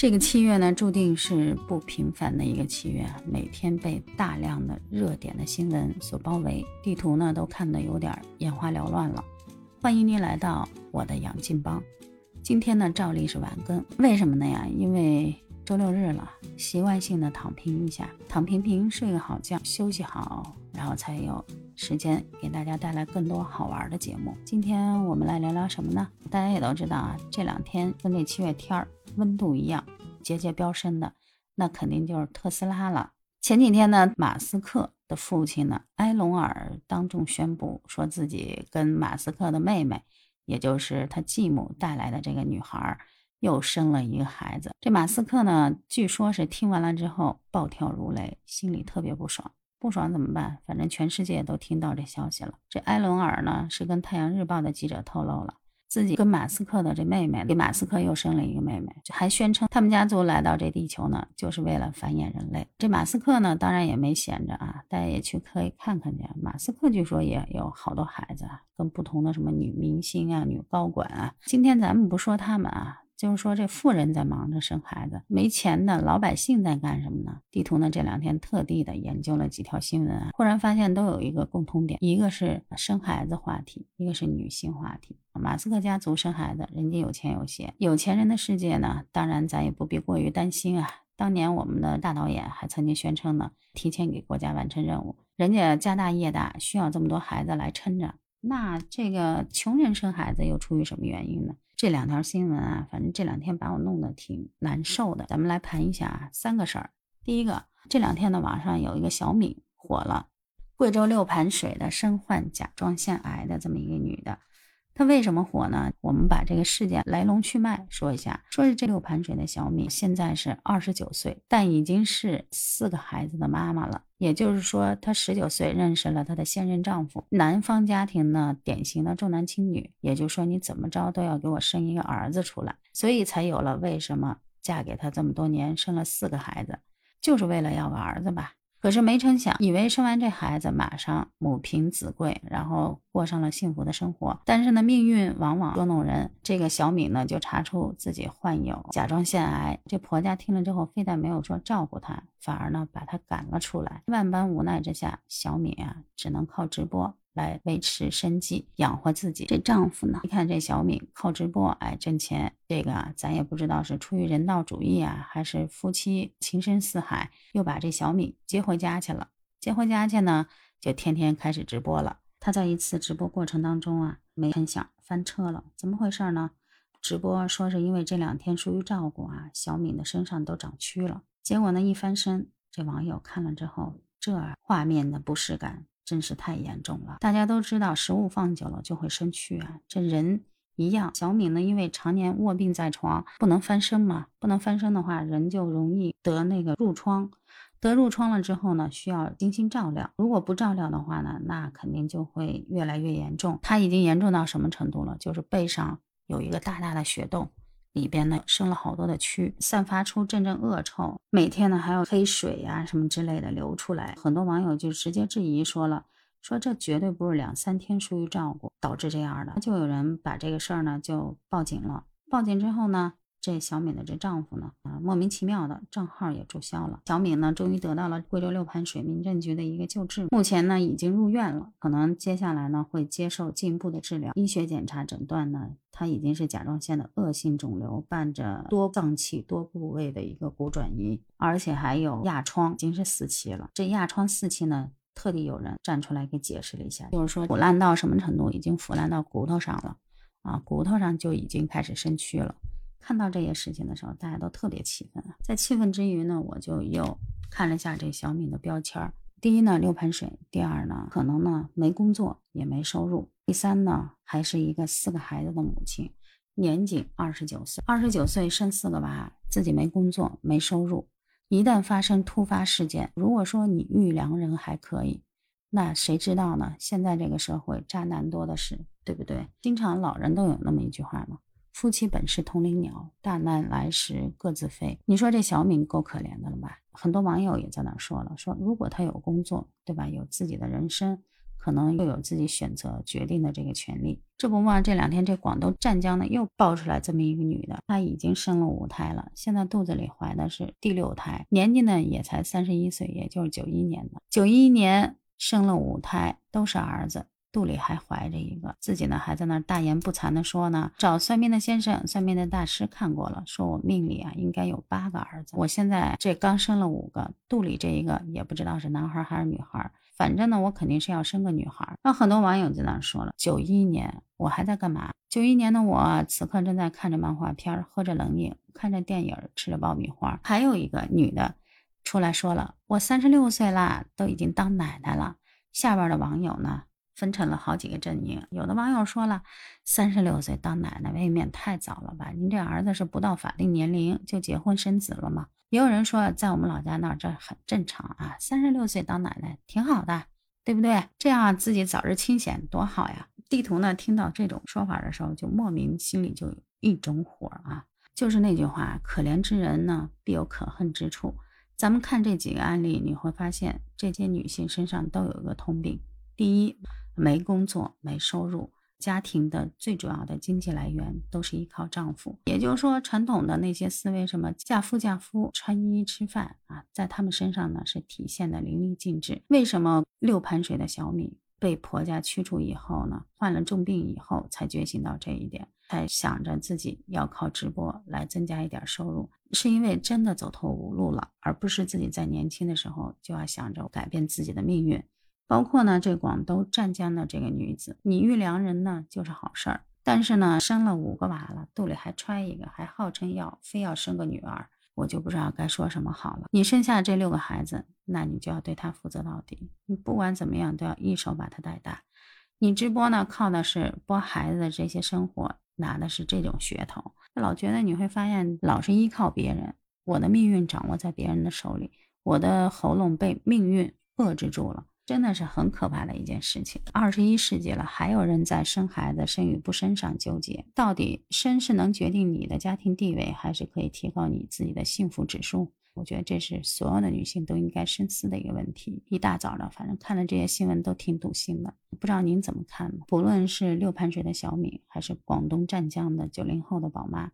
这个七月呢，注定是不平凡的一个七月，每天被大量的热点的新闻所包围，地图呢都看得有点眼花缭乱了。欢迎您来到我的杨进帮。今天呢，照例是晚更，为什么呢呀？因为周六日了，习惯性的躺平一下，躺平平，睡个好觉，休息好，然后才有时间给大家带来更多好玩的节目。今天我们来聊聊什么呢？大家也都知道啊，这两天跟这七月天儿温度一样。节节飙升的，那肯定就是特斯拉了。前几天呢，马斯克的父亲呢，埃隆尔当众宣布，说自己跟马斯克的妹妹，也就是他继母带来的这个女孩，又生了一个孩子。这马斯克呢，据说是听完了之后暴跳如雷，心里特别不爽。不爽怎么办？反正全世界都听到这消息了。这埃隆尔呢，是跟太阳日报的记者透露了。自己跟马斯克的这妹妹，给马斯克又生了一个妹妹，还宣称他们家族来到这地球呢，就是为了繁衍人类。这马斯克呢，当然也没闲着啊，大家也去可以看看去。马斯克据说也有好多孩子，跟不同的什么女明星啊、女高管啊。今天咱们不说他们啊。就是说，这富人在忙着生孩子，没钱的老百姓在干什么呢？地图呢？这两天特地的研究了几条新闻啊，忽然发现都有一个共通点，一个是生孩子话题，一个是女性话题。马斯克家族生孩子，人家有钱有闲，有钱人的世界呢，当然咱也不必过于担心啊。当年我们的大导演还曾经宣称呢，提前给国家完成任务，人家家大业大，需要这么多孩子来撑着。那这个穷人生孩子又出于什么原因呢？这两条新闻啊，反正这两天把我弄得挺难受的。咱们来盘一下啊，三个事儿。第一个，这两天的网上有一个小敏火了，贵州六盘水的身患甲状腺癌的这么一个女的。她为什么火呢？我们把这个事件来龙去脉说一下。说是这六盘水的小米现在是二十九岁，但已经是四个孩子的妈妈了。也就是说，她十九岁认识了她的现任丈夫。男方家庭呢，典型的重男轻女，也就是说你怎么着都要给我生一个儿子出来，所以才有了为什么嫁给他这么多年，生了四个孩子，就是为了要个儿子吧。可是没成想，以为生完这孩子马上母凭子贵，然后过上了幸福的生活。但是呢，命运往往捉弄人。这个小敏呢，就查出自己患有甲状腺癌。这婆家听了之后，非但没有说照顾她，反而呢把她赶了出来。万般无奈之下，小敏啊，只能靠直播。来维持生计，养活自己。这丈夫呢？你看这小敏靠直播哎挣钱，这个啊咱也不知道是出于人道主义啊，还是夫妻情深似海，又把这小敏接回家去了。接回家去呢，就天天开始直播了。他在一次直播过程当中啊，没成想翻车了。怎么回事呢？直播说是因为这两天疏于照顾啊，小敏的身上都长蛆了。结果呢，一翻身，这网友看了之后，这画面的不适感。真是太严重了！大家都知道，食物放久了就会生蛆啊。这人一样，小敏呢，因为常年卧病在床，不能翻身嘛。不能翻身的话，人就容易得那个褥疮。得褥疮了之后呢，需要精心照料。如果不照料的话呢，那肯定就会越来越严重。他已经严重到什么程度了？就是背上有一个大大的血洞。里边呢生了好多的蛆，散发出阵阵恶臭，每天呢还有黑水呀什么之类的流出来。很多网友就直接质疑说了，说这绝对不是两三天疏于照顾导致这样的。就有人把这个事儿呢就报警了，报警之后呢。这小敏的这丈夫呢，啊，莫名其妙的账号也注销了。小敏呢，终于得到了贵州六盘水民政局的一个救治，目前呢已经入院了，可能接下来呢会接受进一步的治疗。医学检查诊断呢，她已经是甲状腺的恶性肿瘤，伴着多脏器多部位的一个骨转移，而且还有压疮，已经是四期了。这压疮四期呢，特地有人站出来给解释了一下，就是说腐烂到什么程度，已经腐烂到骨头上了，啊，骨头上就已经开始生蛆了。看到这些事情的时候，大家都特别气愤！在气愤之余呢，我就又看了一下这小敏的标签儿。第一呢，六盆水；第二呢，可能呢没工作也没收入；第三呢，还是一个四个孩子的母亲，年仅二十九岁。二十九岁生四个娃，自己没工作没收入，一旦发生突发事件，如果说你遇良人还可以，那谁知道呢？现在这个社会渣男多的是，对不对？经常老人都有那么一句话嘛。夫妻本是同林鸟，大难来时各自飞。你说这小敏够可怜的了吧？很多网友也在那说了，说如果他有工作，对吧？有自己的人生，可能又有自己选择决定的这个权利。这不嘛，这两天这广东湛江呢又爆出来这么一个女的，她已经生了五胎了，现在肚子里怀的是第六胎，年纪呢也才三十一岁，也就是九一年的，九一年生了五胎，都是儿子。肚里还怀着一个，自己呢还在那大言不惭的说呢，找算命的先生、算命的大师看过了，说我命里啊应该有八个儿子，我现在这刚生了五个，肚里这一个也不知道是男孩还是女孩，反正呢我肯定是要生个女孩。那很多网友在那说了，九一年我还在干嘛？九一年的我此刻正在看着漫画片，喝着冷饮，看着电影，吃着爆米花。还有一个女的出来说了，我三十六岁啦，都已经当奶奶了。下边的网友呢？分成了好几个阵营，有的网友说了，三十六岁当奶奶未免太早了吧？您这儿子是不到法定年龄就结婚生子了吗？也有人说，在我们老家那儿这很正常啊，三十六岁当奶奶挺好的，对不对？这样自己早日清闲多好呀！地图呢，听到这种说法的时候，就莫名心里就有一种火啊，就是那句话，可怜之人呢必有可恨之处。咱们看这几个案例，你会发现这些女性身上都有一个通病，第一。没工作，没收入，家庭的最主要的经济来源都是依靠丈夫。也就是说，传统的那些思维，什么嫁夫嫁夫，穿衣吃饭啊，在他们身上呢是体现的淋漓尽致。为什么六盘水的小米被婆家驱逐以后呢，患了重病以后才觉醒到这一点，才想着自己要靠直播来增加一点收入，是因为真的走投无路了，而不是自己在年轻的时候就要想着改变自己的命运。包括呢，这广东湛江的这个女子，你遇良人呢就是好事儿，但是呢，生了五个娃了，肚里还揣一个，还号称要非要生个女儿，我就不知道该说什么好了。你生下这六个孩子，那你就要对他负责到底，你不管怎么样都要一手把他带大。你直播呢，靠的是播孩子的这些生活，拿的是这种噱头，老觉得你会发现，老是依靠别人，我的命运掌握在别人的手里，我的喉咙被命运遏制住了。真的是很可怕的一件事情。二十一世纪了，还有人在生孩子生与不生上纠结，到底生是能决定你的家庭地位，还是可以提高你自己的幸福指数？我觉得这是所有的女性都应该深思的一个问题。一大早的，反正看了这些新闻都挺堵心的，不知道您怎么看？不论是六盘水的小敏，还是广东湛江的九零后的宝妈。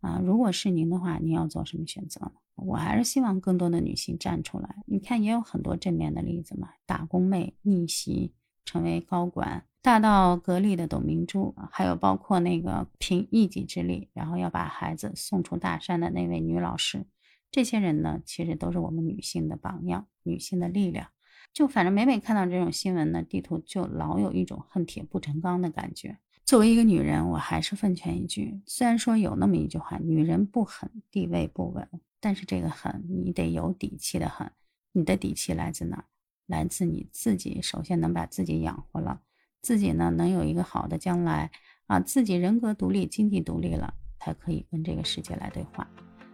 啊，如果是您的话，您要做什么选择呢？我还是希望更多的女性站出来。你看，也有很多正面的例子嘛，打工妹逆袭成为高管，大到格力的董明珠，还有包括那个凭一己之力，然后要把孩子送出大山的那位女老师，这些人呢，其实都是我们女性的榜样，女性的力量。就反正每每看到这种新闻呢，地图就老有一种恨铁不成钢的感觉。作为一个女人，我还是奉劝一句：虽然说有那么一句话，女人不狠，地位不稳，但是这个狠，你得有底气的狠。你的底气来自哪？来自你自己，首先能把自己养活了，自己呢能有一个好的将来啊，自己人格独立、经济独立了，才可以跟这个世界来对话。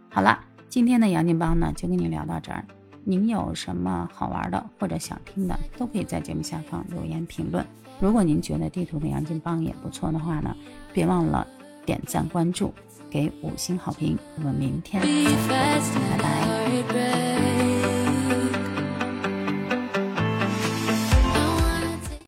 好了，今天的杨金帮呢就跟你聊到这儿。您有什么好玩的或者想听的，都可以在节目下方留言评论。如果您觉得地图的杨金帮也不错的话呢，别忘了点赞关注，给五星好评。我们明天再见，拜拜。